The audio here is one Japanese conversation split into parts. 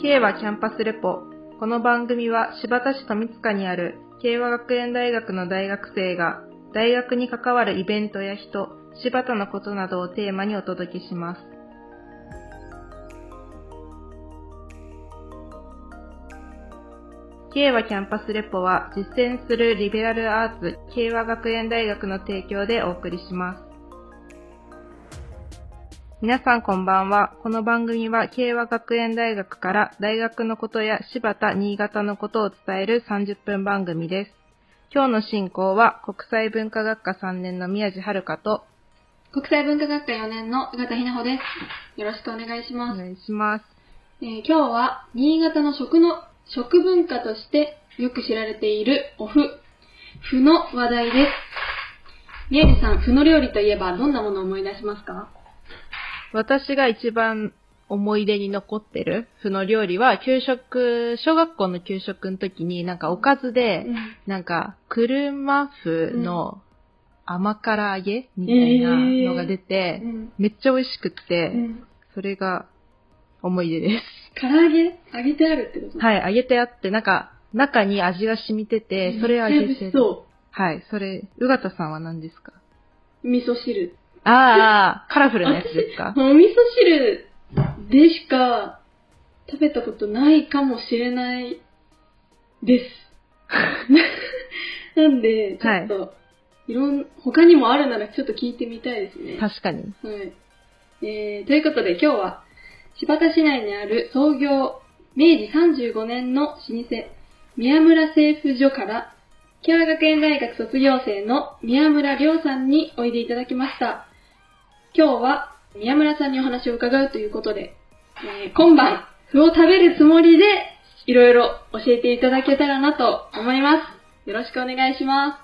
慶和キャンパスレポ。この番組は新発田市富塚にある慶和学園大学の大学生が大学に関わるイベントや人、柴田のことなどをテーマにお届けします。慶和キャンパスレポは実践するリベラルアーツ慶和学園大学の提供でお送りします。皆さんこんばんは。この番組は慶和学園大学から大学のことや柴田、新潟のことを伝える30分番組です。今日の進行は国際文化学科3年の宮地遥と国際文化学科4年の宇方ひなほです。よろしくお願いしおます。願いします。えー今日は新潟の食の、食文化としてよく知られているお麩、麩の話題です。宮地さん、麩の料理といえばどんなものを思い出しますか？私が一番思い出に残ってるその料理は給食、小学校の給食の時になんかおかずで、なんか車麩の甘辛揚げみたいなのが出て、うん。めっちゃ美味しくって、うん。それが思い出です。唐揚げ？揚げてあるってこと？はい、揚げてあって、なんか中に味が染みてて、それ揚げてる。めっちゃ美味しそはい、それ、うがたさんは何ですか？う。味噌汁。ああ、カラフルなやつですか？お味噌汁でしか食べたことないかもしれないです。なんで、ちょっと、い、ろん、他にもあるならちょっと聞いてみたいですね。確かに。はい。えー、ということで今日は、新発田市内にある創業明治35年の老舗、宮村製布所から、慶和学園大学卒業生の宮村亮さんにおいでいただきました。今日は宮村さんにお話を伺うということで、えー今晩、麩を食べるつもりで、いろいろ教えていただけたらなと思います。よろしくお願いしま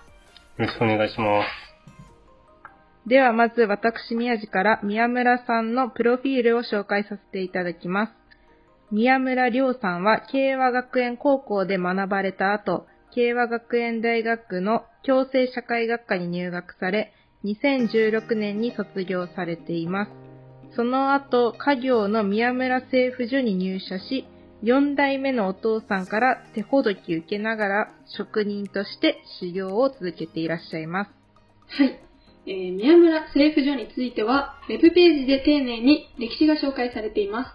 す。よろしくお願いします。ではまず私宮地から宮村さんのプロフィールを紹介させていただきます。宮村亮さんは慶和学園高校で学ばれた後、慶和学園大学の共生社会学科に入学され、2016年に卒業されています。その後、家業の宮村製布所に入社し、4代目のお父さんから手ほどき受けながら職人として修行を続けていらっしゃいます。はい。えー宮村製布所については、ウェブページで丁寧に歴史が紹介されています。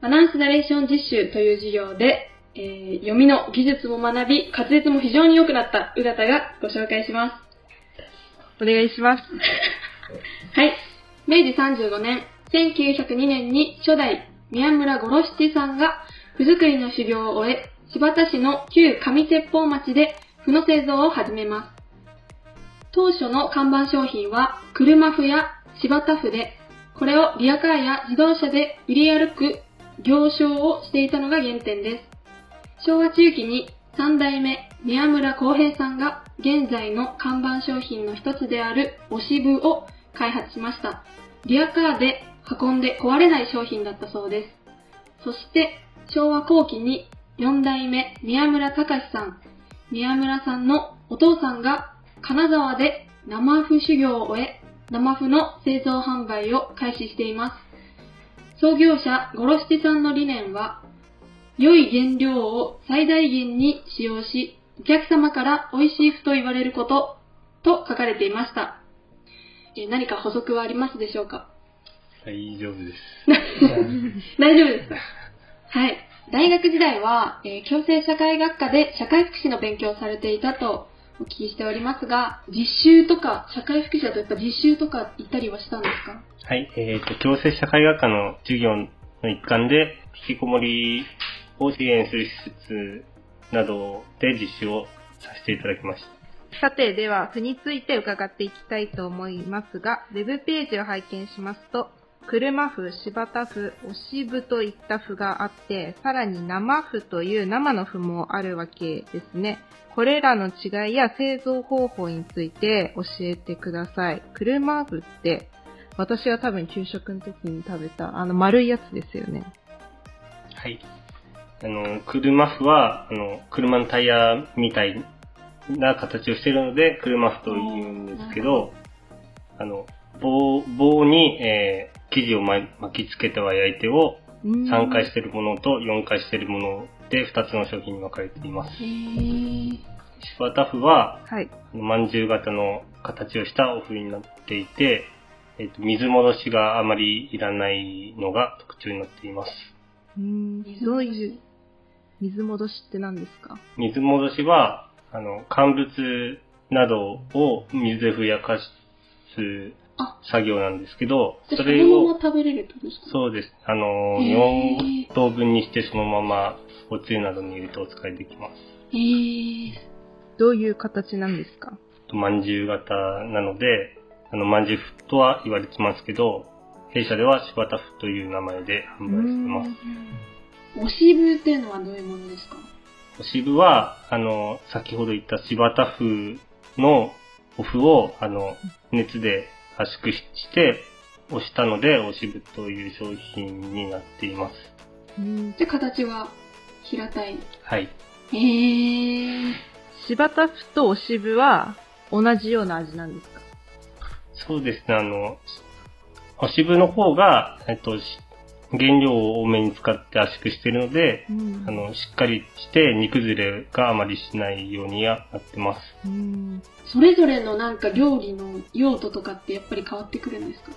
アナウンスナレーション実習という授業で、えー読みの技術も学び、滑舌も非常に良くなったうがたがご紹介します。お願いします。はい。明治35年、1902年に初代宮村五郎七さんが麩作りの修行を終え、新発田市の旧上鉄砲町で麩の製造を始めます。当初の看板商品は車麩や柴田麩で、これをリアカーや自動車で売り歩く行商をしていたのが原点です。昭和中期に3代目宮村浩平さんが現在の看板商品の一つであるおしぶを開発しました。リアカーで運んで壊れない商品だったそうです。そして昭和後期に4代目宮村隆さん、宮村さんのお父さんが金沢で生麩修行を終え、生麩の製造販売を開始しています。創業者ゴロシテさんの理念は、良い原料を最大限に使用し、お客様から美味しい麩と言われることと書かれていました。えー何か補足はありますでしょうか？大丈夫です。大丈夫ですかはい。大学時代は、えー共生社会学科で社会福祉の勉強をされていたとお聞きしておりますが、実習とか、社会福祉だとやっぱ実習とか行ったりはしたんですか？はい、えっ、と、共生社会学科の授業の一環で、引きこもりを支援する施設などで実習をさせていただきました。さて、では、麩について伺っていきたいと思いますが、ウェブページを拝見しますと、車麩、柴田麩、おしぶといった麩があって、さらに生麩という生の麩もあるわけですね。これらの違いや製造方法について教えてください。車麩って、私が多分給食の時に食べた、あの丸いやつですよね。はい。あの、車麩は、あの、車のタイヤみたいな形をしているので、車麩と言うんですけど、あの、棒、棒に、えー生地を巻巻きつけたは焼いてを、3回してるものと4回してるもので2つの商品に分かれています。へー。柴田麩は、はい。まんじゅう型の形をしたお麩になっていて、えっと、水戻しがあまりいらないのが特徴になっています。うん水どういう、水戻しって何ですか？水戻しは、あの、乾物などを水でふやかすあ作業なんですけど、でそれをそのまま、食べれるってことですか？そうです。あの、へー4等分にしてそのままおつゆなどに入れてお使いできます。へー。どういう形なんですか？まんじゅう型なので、あの、まんじゅう麩とは言われてますけど、弊社では柴田麩という名前で販売しています。お渋っていうのはどういうものですか？お渋は、あの、先ほど言った柴田麩のお麩を、あの、熱で圧縮して、押したので、お渋という商品になっています。うんで、形は平たい。はい。へー。柴田麩とお渋は同じような味なんですか？そうですね、あの、お渋の方が、えっと、し原料を多めに使って圧縮しているので、うんあの、しっかりして煮崩れがあまりしないようにはなってます。うんそれぞれのなんか料理の用途とかってやっぱり変わってくるんですか？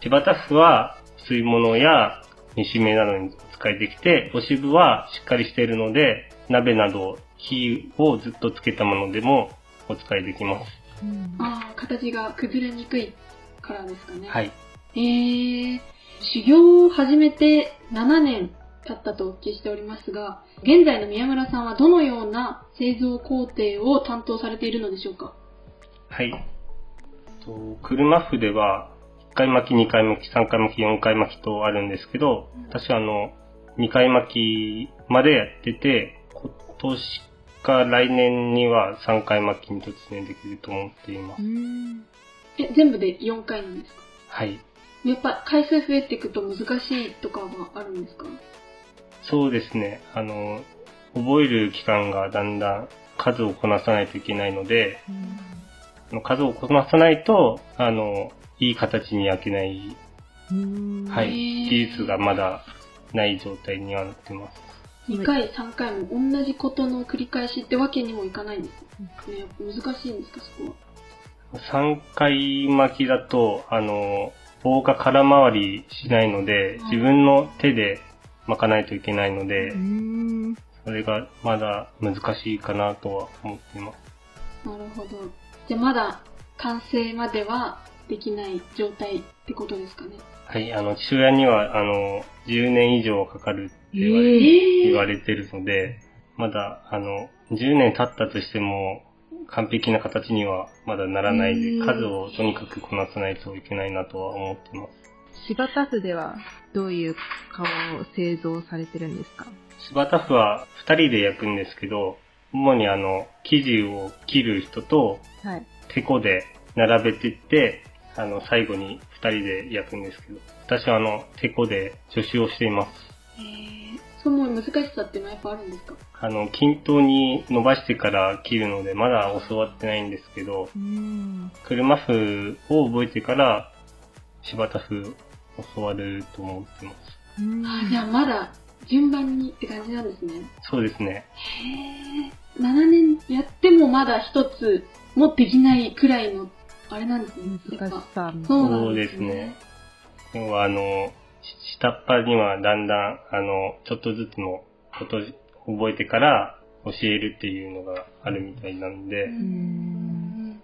柴田麩は吸い物や煮しめなどにお使いできて、お渋はしっかりしているので、鍋など火をずっとつけたものでもお使いできます。うんああ、形が崩れにくいからですかね。。はいい。へー。修行を始めて7年経ったとお聞きしておりますが、現在の宮村さんはどのような製造工程を担当されているのでしょうか？はい。と車麩では、1回巻き、2回巻き、3回巻き、4回巻きとあるんですけど、私はあの、2回巻きまでやってて、今年か来年には3回巻きに突入できると思っています。うんえ、全部で4回なんですか？はい。やっぱ回数増えていくと難しいとかはあるんですか？そうですね。あの、覚える期間がだんだん数をこなさないといけないので、あの数をこなさないと、あの、いい形に焼けない、うんはい、技術がまだない状態にはなってます。2回、3回も同じことの繰り返しってわけにもいかないんですね。難しいんですか、そこは？3回巻きだと、あの、棒が空回りしないので、自分の手で巻かないといけないのでう、んそれがまだ難しいかなとは思っています。なるほど。じゃあまだ完成まではできない状態ってことですかね？はい、あの、父親には、あの、10年以上かかるって言われ,、ええ言われてるので、まだ、あの、10年経ったとしても、完璧な形にはまだならないで、うん数をとにかくこなさないといけないなとは思ってます。柴田麩ではどういう皮を製造されてるんですか？柴田麩は2人で焼くんですけど、主にあの、生地を切る人と、はい。てこで並べていって、あの、最後に2人で焼くんですけど、私はあの、てこで助手をしています。へーその難しさっていうのはやっぱあるんですか？あの、均等に伸ばしてから切るので、まだ教わってないんですけど、うん車麩を覚えてから、柴田麩教わると思ってます。うんあじゃあまだ順番にって感じなんですね。そうですね。へー7年やってもまだ一つもできないくらいの、あれなんですね。難しさ。そうでですすねね。要はあの、し下っ端にはだんだん、あの、ちょっとずつのこと覚えてから教えるっていうのがあるみたいなんで、うん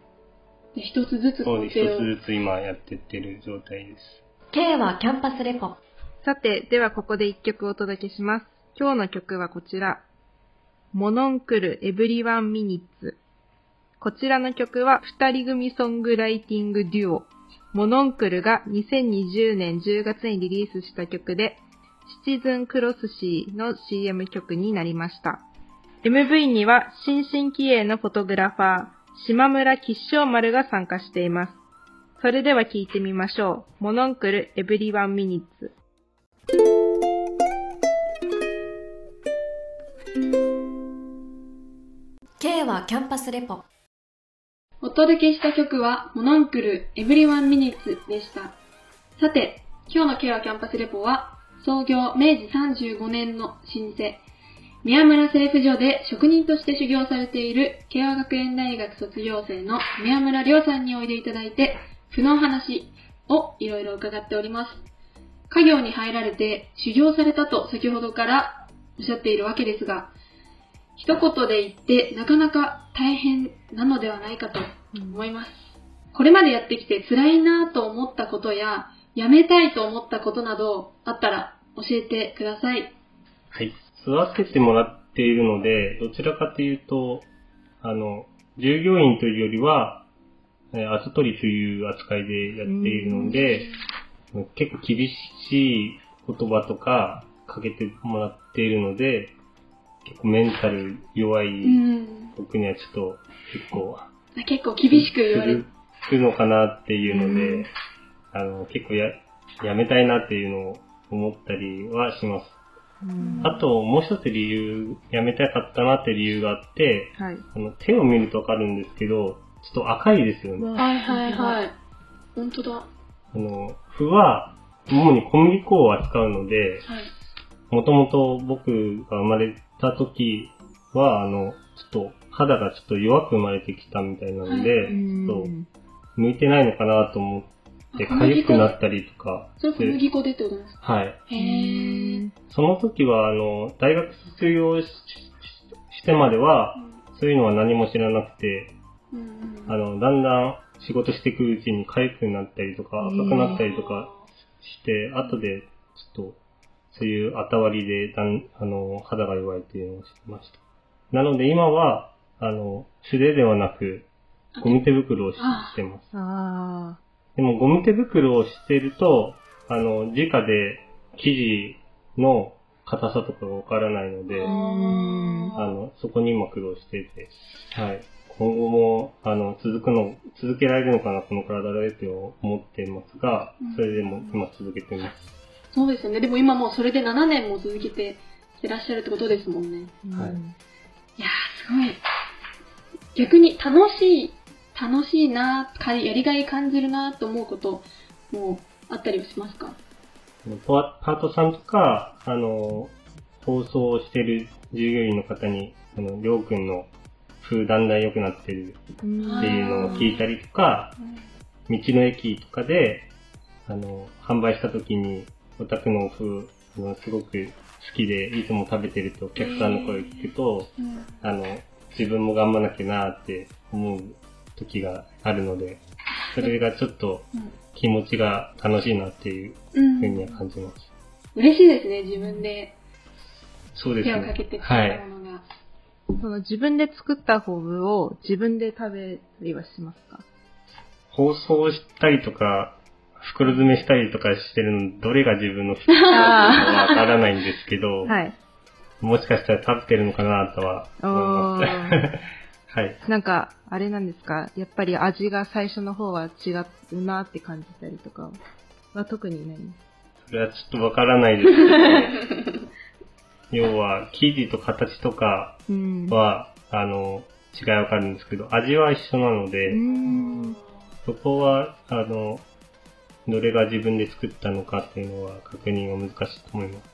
で一つずつそう一つずつ今やってってる状態です。K はキャンパスレポ。さて、ではここで一曲お届けします。今日の曲はこちら。モノンクルエブリワンミニッツ。こちらの曲は二人組ソングライティングデュオ。モノンクルが2020年10月にリリースした曲で、シチズンクロスシーの CM 曲になりました。MV には新進気鋭のフォトグラファー、島村吉祥丸が参加しています。それでは聴いてみましょう。モノンクルエブリワンミニッツ。K はキャンパスレポ。お届けした曲は、モノンクル Everyone Minutes でした。さて、今日の K はキャンパスレポは、創業明治35年の老舗、宮村製布所で職人として修行されている慶和学園大学卒業生の宮村亮さんにおいでいただいて、負の話をいろいろ伺っております。家業に入られて修行されたと先ほどからおっしゃっているわけですが、一言で言ってなかなか大変なのではないかと思います。これまでやってきて辛いなと思ったことや、やめたいと思ったことなどあったら教えてください。はい。吸わせてもらっているので、どちらかというと、あの、従業員というよりは、えー後取りという扱いでやっているので、結構厳しい言葉とかかけてもらっているので、結構メンタル弱いうん。僕にはちょっと結構結構厳しく言われするのかなっていうので、うんあの、結構や、やめたいなっていうのを思ったりはします。うんあと、もう一つ理由、やめたかったなって理由があって、はい。あの、手を見るとわかるんですけど、ちょっと赤いですよね。はいはいはい。本当だ。はあの、麩は、主に小麦粉を扱うので、い。もともと僕が生まれた時は、あの、ちょっと肌がちょっと弱く生まれてきたみたいなので、うんちょっと向いてないのかなと思って、痒くなったりとかそれ小麦粉でってことですか？はい。へー。その時は、あの、大学卒業ししてまでは、そういうのは何も知らなくて、あの、だんだん仕事してくるうちに痒くなったりとか、赤くなったりとかして、後で、ちょっと、そういう当たりであの、肌が弱いっていうのを知りました。なので今は、あの、素手ではなく、ゴム手袋をしあしてます。あでもゴム手袋をしてると、あの、直で生地の硬さとかがわからないので、あ。の、そこに今苦労してて、はい。今後も、あの、続くの、続けられるのかな、この体でって思っていますがうん、それでも今続けています。そうですよね。でも今もうそれで7年も続けていらっしゃるってことですもんね。はいいやー、すごい。逆に楽しい、楽しいなかやりがい感じるなと思うこともあったりはしますか？パパートさんとか、あの、放送してる従業員の方に、あの、りょうくんの風だんだん良くなってるうんっていうのを聞いたりとか、道の駅とかで、あの、販売した時に、お宅のお風、あのすごく好きで、いつも食べてるってお客さんの声を聞くと、うんあの、自分も頑張らなきゃなって思う時があるので、それがちょっと気持ちが楽しいなっていううんふうには感じます。嬉しいですね、自分でそうですね。手をかけて作はいった。ものが。その自分で作ったフォーを自分で食べたりはしますか？放送したりとか、袋詰めしたりとかしてるの、どれが自分の好きかわからないんですけど、はい。もしかしたら食べてるのかなとは思います。はい。なんか、あれなんですか？やっぱり味が最初の方は違うなって感じたりとかは特にない？それはちょっとわからないですけど、要は、生地と形とかうん。は、あの、違いわかるんですけど、味は一緒なので、うん。そこは、あの、どれが自分で作ったのかっていうのは確認は難しいと思います。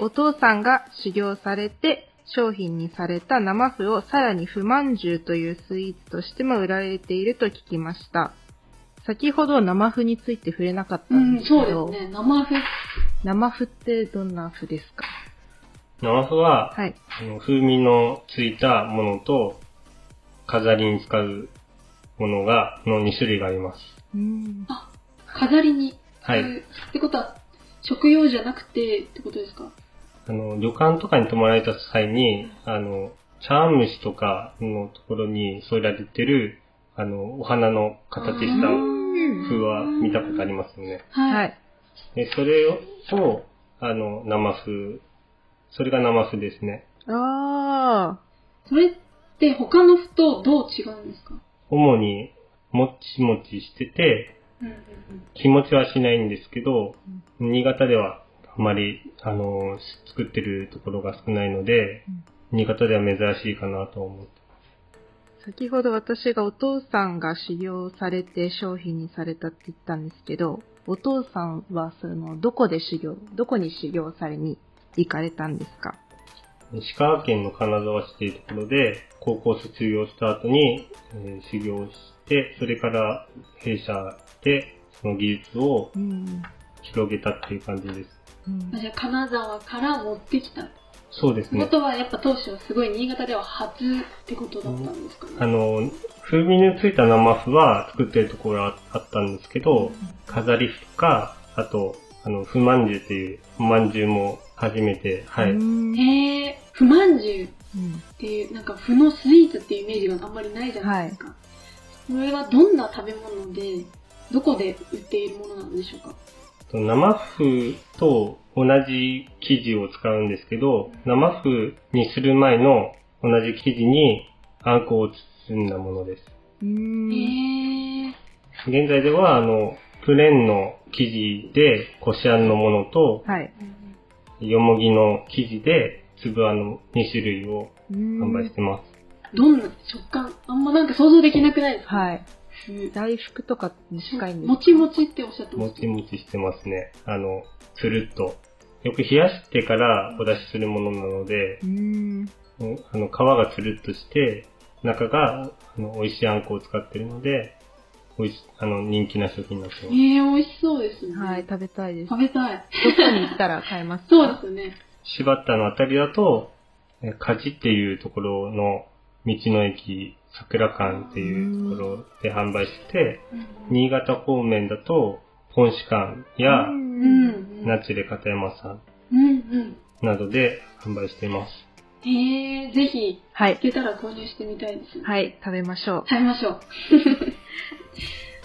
お父さんが修行されて商品にされた生麩をさらに不満汁というスイーツとしても売られていると聞きました。先ほど生麩について触れなかったうんん、ですけそうど、ですね。生麩。生麩ってどんな麩ですか？生麩は、はい。あの風味のついたものと、飾りに使うものが、の2種類があります。うん。はい飾りに。うんってことは、食用じゃなくてってことですか？あの、旅館とかに泊まられた際に、あの、茶碗蒸しとかのところに添えられてる、あの、お花の形した風は見たことありますよね。はい。はい。で、それを、あの、生風、それが生風ですね。あそれって他の麩とどう違うんですか？主に、もちもちしてて、気持ちはしないんですけど、新潟ではあまり、あの、作ってるところが少ないので、新潟では珍しいかなと思って。先ほど私がお父さんが修行されて商品にされたって言ったんですけど、お父さんはその、どこで修行、どこに修行されに行かれたんですか？石川県の金沢市というところで、高校卒業した後に、えー修行して、それから弊社でその技術をうん。広げたっていう感じです。うんあじゃあ金沢から持ってきた。そうですね。ってことはやっぱ当初はすごい新潟では初ってことだったんですかね。あの、風味のついた生麩は作ってるところはあったんですけど、飾り麩とか、あと、あの、麩まんじゅうっていうまんじゅうも初めて、はい。うんへえ、不まんじゅうっうんていう、なんか麩のスイーツっていうイメージがあんまりないじゃないですか。これはどんな食べ物で、どこで売っているものなんでしょうか？生麩と同じ生地を使うんですけど、生麩にする前の同じ生地にあんこを包んだものです。え。現在では、あの、プレーンの生地でこしあんのものと、はい。よもぎの生地で粒あんの2種類を販販売してます。どんな食感あんまなんか想像できなくないですか？はい。麩大福とかに近いんですもちもちっておっしゃってまもすちもちしてますね。あの、つるっと。よく冷やしてからお出しするものなので、うん。あの、皮がつるっとして、中が、あの、美味しいあんこを使ってるので、美味し、あの、人気な商品になってます。ええ、美味しそうですね。はい、食べたいです。ど食べたい。こに行ったら買えますか？そうです よね。柴田のあたりだと、え梶っていうところの道の駅、桜館っていうところで販売してて、新潟方面だと、本市館や。ナチュレ片山さんうんうん。などで販売しています。へえ、ぜひ、はい行。けたら購入してみたいですね。はい、食べましょう。食べましょう。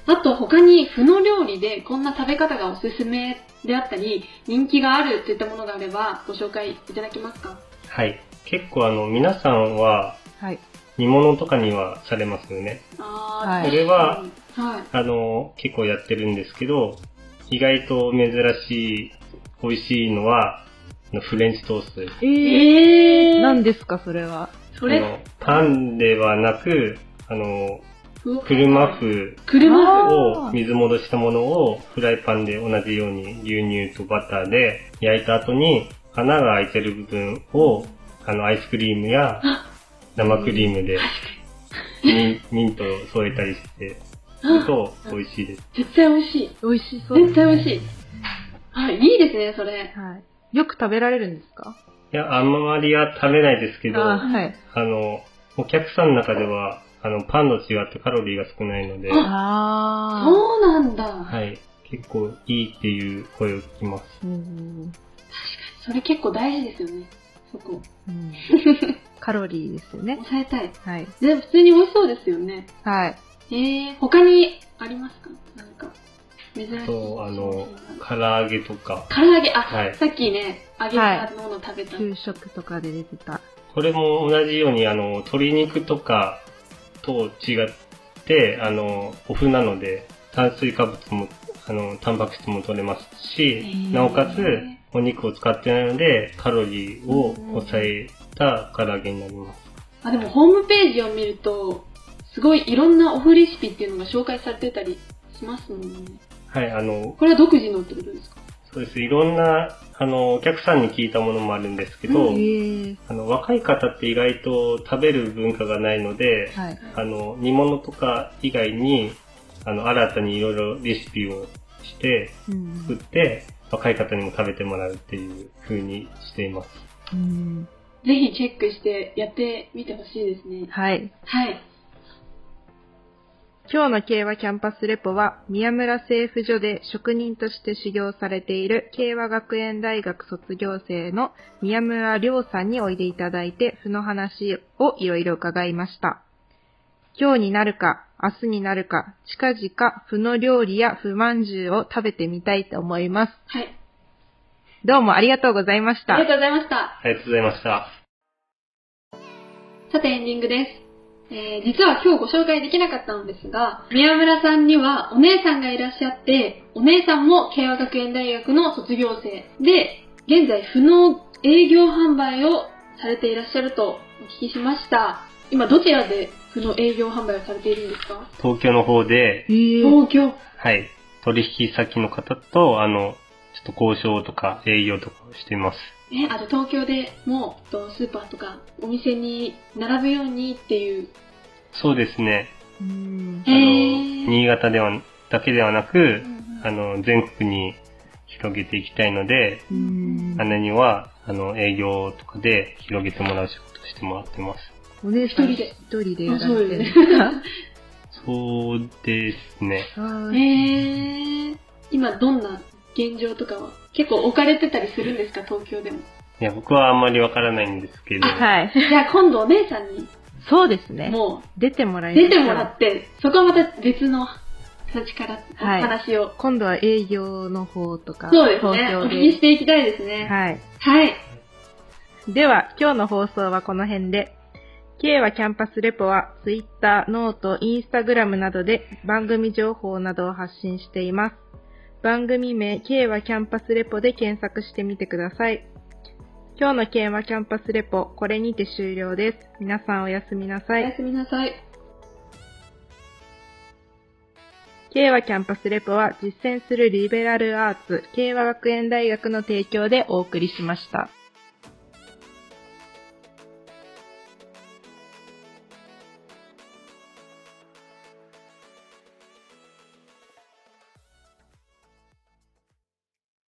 あと他に麩の料理でこんな食べ方がおすすめであったり、人気があるといったものがあればご紹介いただけますか？はい。結構あの、皆さんははい。煮物とかにはされますよね。あはいこれは、はい。あの、結構やってるんですけど、意外と珍しい、美味しいのは、フレンチトーストです。えー、えー、何ですか、それは？それ、あのパンではなく、あの、ふ車麩車？麩を水戻したものをフライパンで同じように牛乳とバターで焼いた後に穴が開いてる部分をあのアイスクリームや 生クリームでミンミントを添えたりしてすると美味しいです。絶対美味しい。美味しそう。絶対美味しい。はい、いいですね、それ。はい。よく食べられるんですか？いや、あんまりは食べないですけど、ああはい。の、お客さんの中では、あの、パンと違ってカロリーが少ないので、あそうなんだ。はい、結構いいっていう声を聞きます。ー。うんそれ結構大事ですよね。そこ。うん カロリーですよね。抑えたい。はい。で、普通に美味しそうですよね。はい。えー、他にありますか？なんか、珍しい。そう、あの、唐揚げとか、唐揚げ、あ、はいさっきね、揚げたもの食べた。給食とかで出てた。これも同じように、あの、鶏肉とかと違って、あの、オフなので、炭水化物も、あの、タンパク質も取れますし、ーなおかつ、お肉を使ってないので、カロリーを抑えた唐揚げになります。あ、でもホームページを見ると、すごいいろんなオフレシピっていうのが紹介されてたりしますもんね。はい、あの、これは独自のってことですか？そうです。いろんな、あの、お客さんに聞いたものもあるんですけど。あの、若い方って意外と食べる文化がないので、はい。あの、煮物とか以外に、あの、新たにいろいろレシピをして、うん作って、若い方にも食べてもらうっていう風にしています。うん。ぜひチェックしてやってみてほしいですね。はい。はい。今日の慶和キャンパスレポは、宮村製婦所で職人として修行されている慶和学園大学卒業生の宮村亮さんにおいでいただいて、負の話をいろいろ伺いました。今日になるか、明日になるか、近々、負の料理や不満じゅうを食べてみたいと思います。はい。どうもありがとうございましたありが。とうございました。ありがとうございました。さてエンディングです。えー、実は今日ご紹介できなかったのですが、宮村さんにはお姉さんがいらっしゃって、お姉さんも慶和学園大学の卒業生で、現在不能営業販売をされていらっしゃるとお聞きしました。今どちらでの営業販売をされているんですか？東京の方で。東京。はい、取引先の方と、あの、ちょっと交渉とか営業とかをしています。え、あと東京でもう、とスーパーとかお店に並ぶようにっていう。そうですね。うんあの、新潟では、だけではなく、あの、全国に広げていきたいので、うん姉には、あの、営業とかで広げてもらう仕事をしてもらってます。お姉さん一人で一人でやられてるんであそうですすか？そうですね。あえーー、今どんな現状とかは結構置かれてたりするんですか？東京でも。いや、僕はあんまりわからないんですけど、はい。じゃあ今度お姉さんにそうですね。も出てもらうい出てもらって、そこはまた別の形からおはい話を。今度は営業の方とか、そうですね。お東。聞きしていきたいですね。はい。はい。では、今日の放送はこの辺で。敬和キャンパスレポは Twitter、ノート、Instagram などで番組情報などを発信しています。番組名 K はキャンパスレポで検索してみてください。今日の 敬和キャンパスレポ、これにて終了です。皆さんおやすみなさい。おやすみなさい。K はキャンパスレポは実践するリベラルアーツ、慶和学園大学の提供でお送りしました。